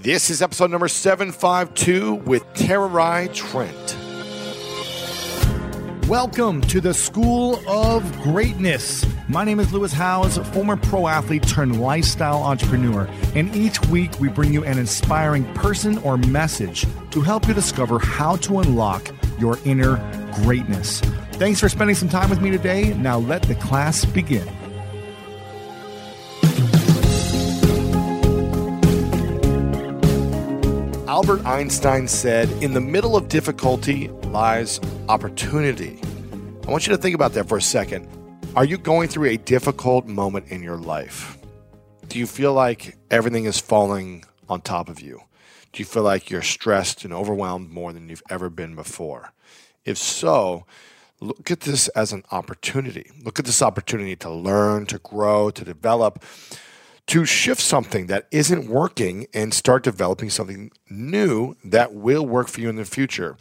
This is episode number 752 with Tererai Trent. Welcome to the School of Greatness. My name is Lewis Howes, former pro athlete turned lifestyle entrepreneur, and each week we bring you an inspiring person or message to help you discover how to unlock your inner greatness. Thanks for spending some time with me today. Now let the class begin. Albert Einstein said, In the middle of difficulty lies opportunity. I want you to think about that for a second. Are you going through a difficult moment in your life? Do you feel like everything is falling on top of you? Do you feel like you're stressed and overwhelmed more than you've ever been before? If so, look at this as an opportunity. Look at this opportunity to learn, to grow, to develop, to shift something that isn't working and start developing something new that will work for you in the future.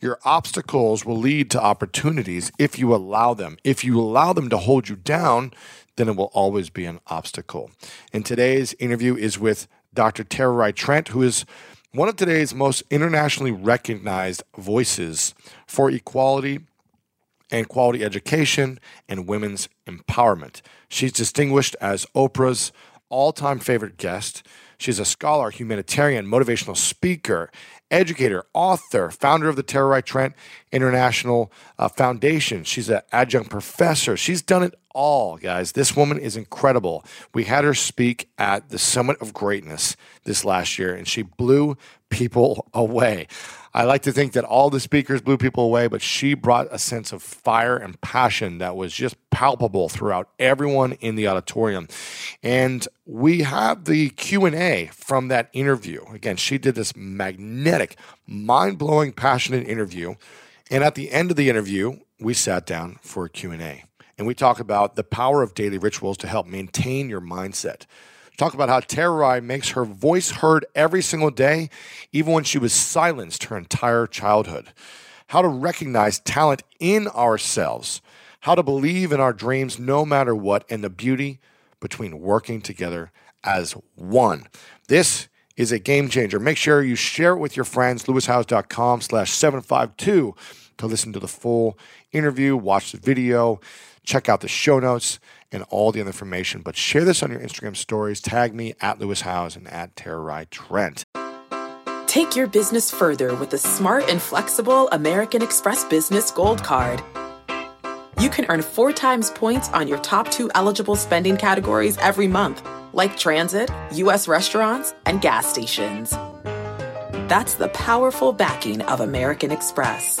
Your obstacles will lead to opportunities if you allow them. If you allow them to hold you down, then it will always be an obstacle. And today's interview is with Dr. Tara Tererai Trent, who is one of today's most internationally recognized voices for equality and quality education and women's empowerment. She's distinguished as Oprah's all time favorite guest. She's a scholar, humanitarian, motivational speaker, educator, author, founder of the Tererai Trent International uh, Foundation. She's an adjunct professor. She's done it all, guys. This woman is incredible. We had her speak at the Summit of Greatness this last year, and she blew people away. I like to think that all the speakers blew people away, but she brought a sense of fire and passion that was just palpable throughout everyone in the auditorium. And we have the Q&A from that interview. Again, she did this magnetic, mind-blowing, passionate interview. And at the end of the interview, we sat down for a Q&A. And we talk about the power of daily rituals to help maintain your mindset Talk about how Tererai makes her voice heard every single day, even when she was silenced her entire childhood. How to recognize talent in ourselves, how to believe in our dreams no matter what, and the beauty between working together as one. This is a game changer. Make sure you share it with your friends, lewishowes.com slash 752 to listen to the full interview, watch the video, check out the show notes and all the other information. But share this on your Instagram stories. Tag me at Lewis Howes and at Tererai Trent. Take your business further with the smart and flexible American Express Business Gold Card. You can earn four times points on your top two eligible spending categories every month, like transit, U.S. restaurants, and gas stations. That's the powerful backing of American Express.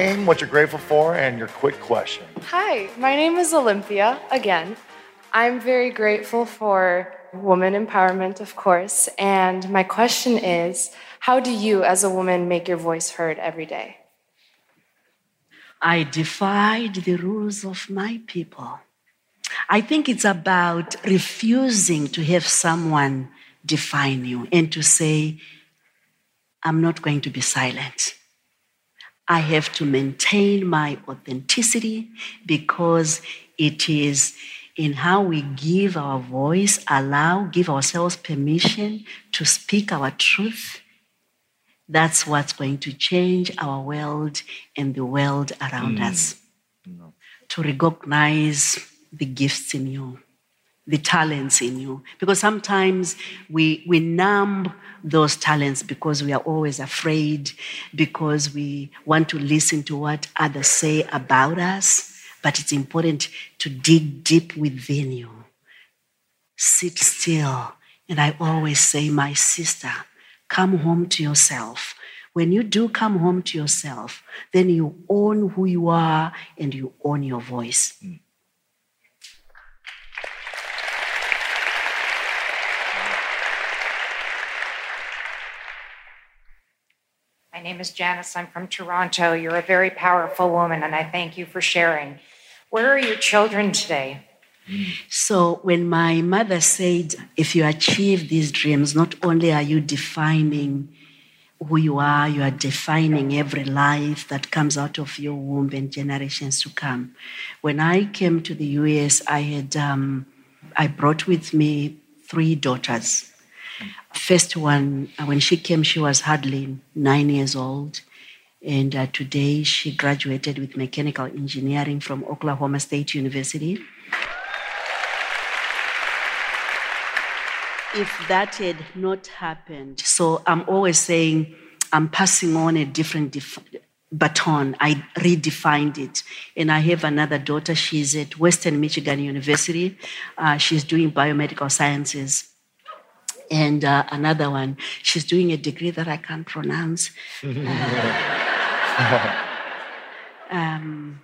Name what you're grateful for and your quick question. Hi, my name is Olympia again. I'm very grateful for woman empowerment, of course. And my question is how do you, as a woman, make your voice heard every day? I defied the rules of my people. I think it's about refusing to have someone define you and to say, I'm not going to be silent. I have to maintain my authenticity because it is in how we give our voice, allow, give ourselves permission to speak our truth. That's what's going to change our world and the world around mm. us. No. To recognize the gifts in you, the talents in you. Because sometimes we, we numb those talents because we are always afraid, because we want to listen to what others say about us. But it's important to dig deep within you sit still. And I always say, my sister, come home to yourself. When you do come home to yourself, then you own who you are and you own your voice. Mm. My name is Janice. I'm from Toronto. You're a very powerful woman, and I thank you for sharing. Where are your children today? So, when my mother said, if you achieve these dreams, not only are you defining who you are, you are defining every life that comes out of your womb and generations to come. When I came to the US, I had um, I brought with me three daughters First one, uh, when she came, she was hardly nine years old. And uh, today she graduated with mechanical engineering from Oklahoma State University. If that had not happened, so I'm always saying I'm passing on a different def- baton. I redefined it. And I have another daughter. She's at Western Michigan University. Uh, she's doing biomedical sciences and uh, another one. She's doing a degree that I can't pronounce. uh, um,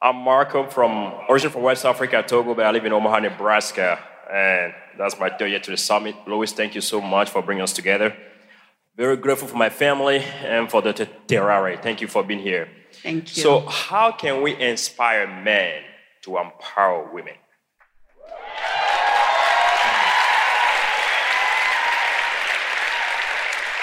I'm Marco from origin from West Africa, Togo, but I live in Omaha, Nebraska, and that's my third year to the summit. Lewis, thank you so much for bringing us together. Very grateful for my family and for the Tererai. Thank you for being here. Thank you. So, how can we inspire men to empower women?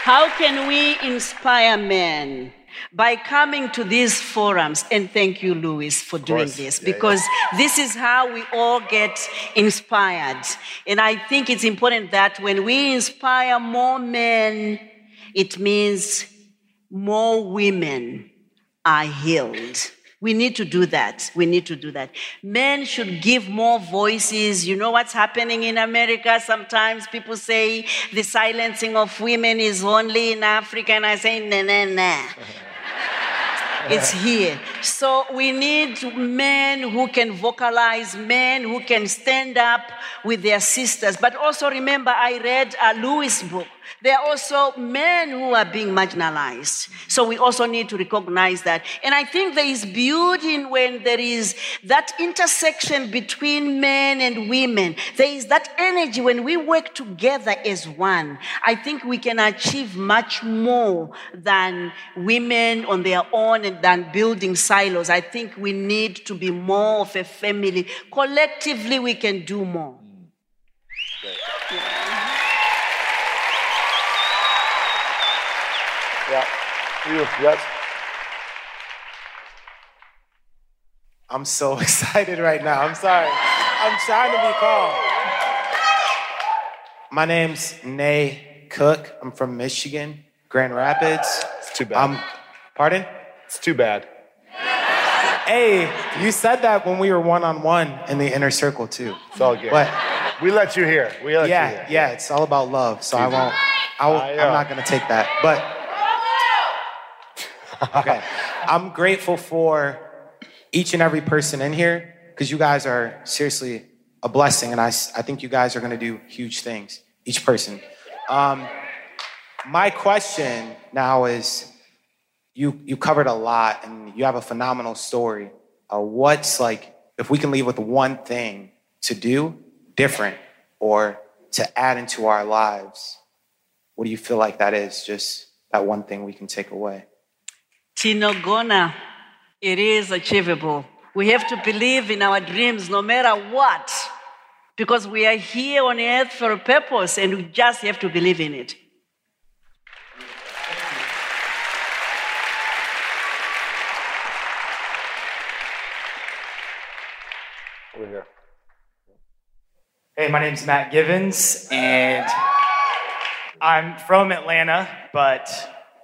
How can we inspire men? By coming to these forums, and thank you, Lewis, for doing this, because yeah. this is how we all get inspired. And I think it's important that when we inspire more men, it means more women are healed. We need to do that. We need to do that. Men should give more voices. You know what's happening in America? Sometimes people say the silencing of women is only in Africa, and I say, nah, nah, nah. it's here. So we need men who can vocalize, men who can stand up with their sisters. But also remember, I read a Lewis book there are also men who are being marginalized. So we also need to recognize that. And I think there is beauty in when there is that intersection between men and women. There is that energy when we work together as one. I think we can achieve much more than women on their own and than building silos. I think we need to be more of a family. Collectively, we can do more. Yeah. Yeah. Yes. I'm so excited right now. I'm sorry. I'm trying to be calm. My name's Nay Cook. I'm from Michigan, Grand Rapids. It's too bad. Um, pardon? It's too bad. Hey, you said that when we were one on one in the inner circle too. It's all good. But we let you hear. We let yeah, you hear. Yeah, it's all about love. So I won't. I will, I'm not gonna take that. But okay. I'm grateful for each and every person in here because you guys are seriously a blessing. And I, I think you guys are going to do huge things, each person. Um, my question now is you, you covered a lot and you have a phenomenal story. Uh, what's like, if we can leave with one thing to do different or to add into our lives, what do you feel like that is? Just that one thing we can take away. Tinogona, it is achievable. We have to believe in our dreams no matter what, because we are here on earth for a purpose and we just have to believe in it. Over here. Hey, my name's Matt Givens, and I'm from Atlanta, but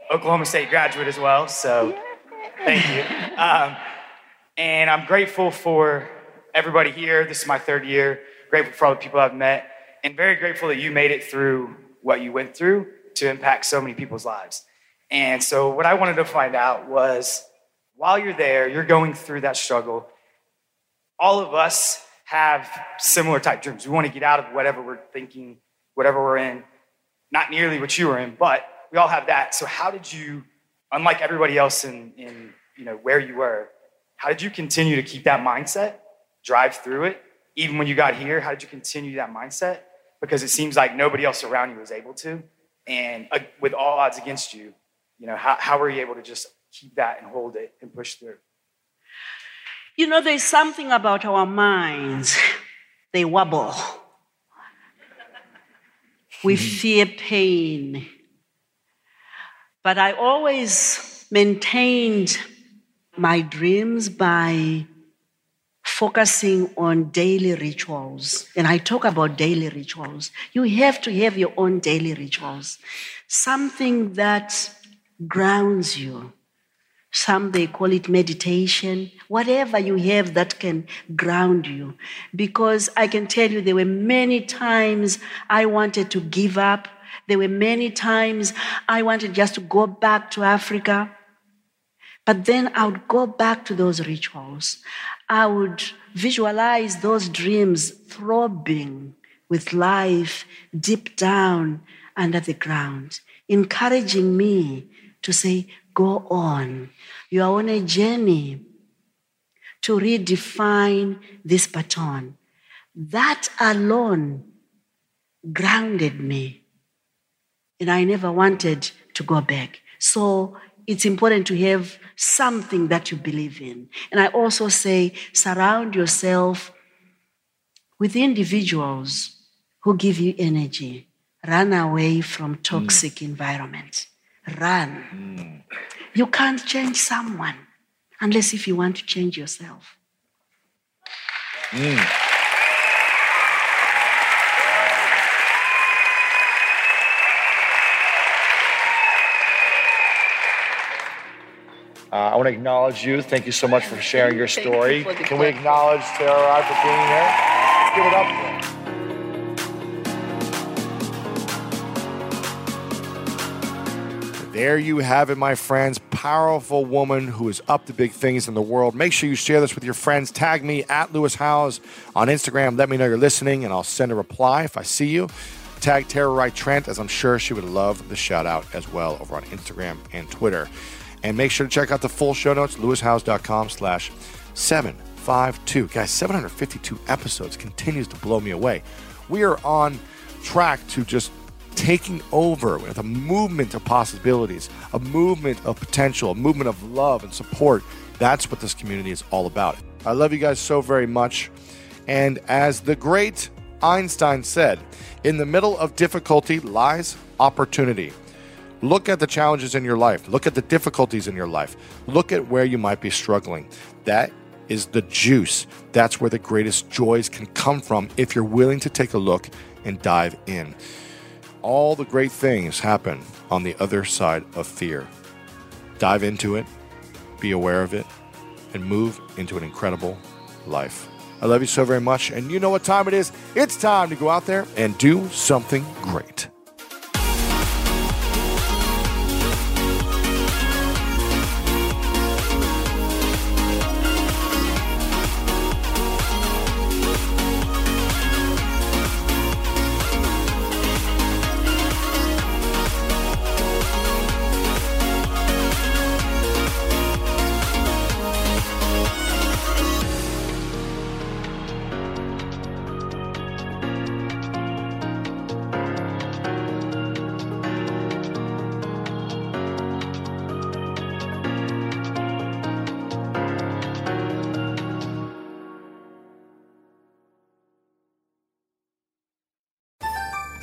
Oklahoma State graduate as well, so thank you. Um, and I'm grateful for everybody here. This is my third year. Grateful for all the people I've met, and very grateful that you made it through what you went through to impact so many people's lives. And so, what I wanted to find out was while you're there, you're going through that struggle, all of us have similar type dreams. We want to get out of whatever we're thinking, whatever we're in. Not nearly what you were in, but we all have that. So how did you, unlike everybody else in, in you know where you were, how did you continue to keep that mindset, drive through it, even when you got here? How did you continue that mindset? Because it seems like nobody else around you was able to, and uh, with all odds against you, you know how how were you able to just keep that and hold it and push through? You know, there's something about our minds, they wobble. We fear pain. But I always maintained my dreams by focusing on daily rituals. And I talk about daily rituals. You have to have your own daily rituals, something that grounds you. Some they call it meditation, whatever you have that can ground you. Because I can tell you, there were many times I wanted to give up. There were many times I wanted just to go back to Africa. But then I would go back to those rituals. I would visualize those dreams throbbing with life deep down under the ground, encouraging me to say, Go on. You are on a journey to redefine this baton. That alone grounded me. And I never wanted to go back. So it's important to have something that you believe in. And I also say surround yourself with individuals who give you energy. Run away from toxic mm. environments. Run. Mm. You can't change someone unless if you want to change yourself. Mm. Uh, I want to acknowledge you. Thank you so much for sharing your story. You Can we acknowledge Tara for being here? Let's give it up for There you have it, my friends. Powerful woman who is up to big things in the world. Make sure you share this with your friends. Tag me at Lewis Howes on Instagram. Let me know you're listening, and I'll send a reply if I see you. Tag Tererai Trent, as I'm sure she would love the shout out as well over on Instagram and Twitter. And make sure to check out the full show notes, lewishowes.com slash 752. Guys, 752 episodes continues to blow me away. We are on track to just taking over with a movement of possibilities, a movement of potential, a movement of love and support. That's what this community is all about. I love you guys so very much. And as the great Einstein said, in the middle of difficulty lies opportunity. Look at the challenges in your life. Look at the difficulties in your life. Look at where you might be struggling. That is the juice. That's where the greatest joys can come from if you're willing to take a look and dive in all the great things happen on the other side of fear. Dive into it, be aware of it, and move into an incredible life. I love you so very much, and you know what time it is. It's time to go out there and do something great.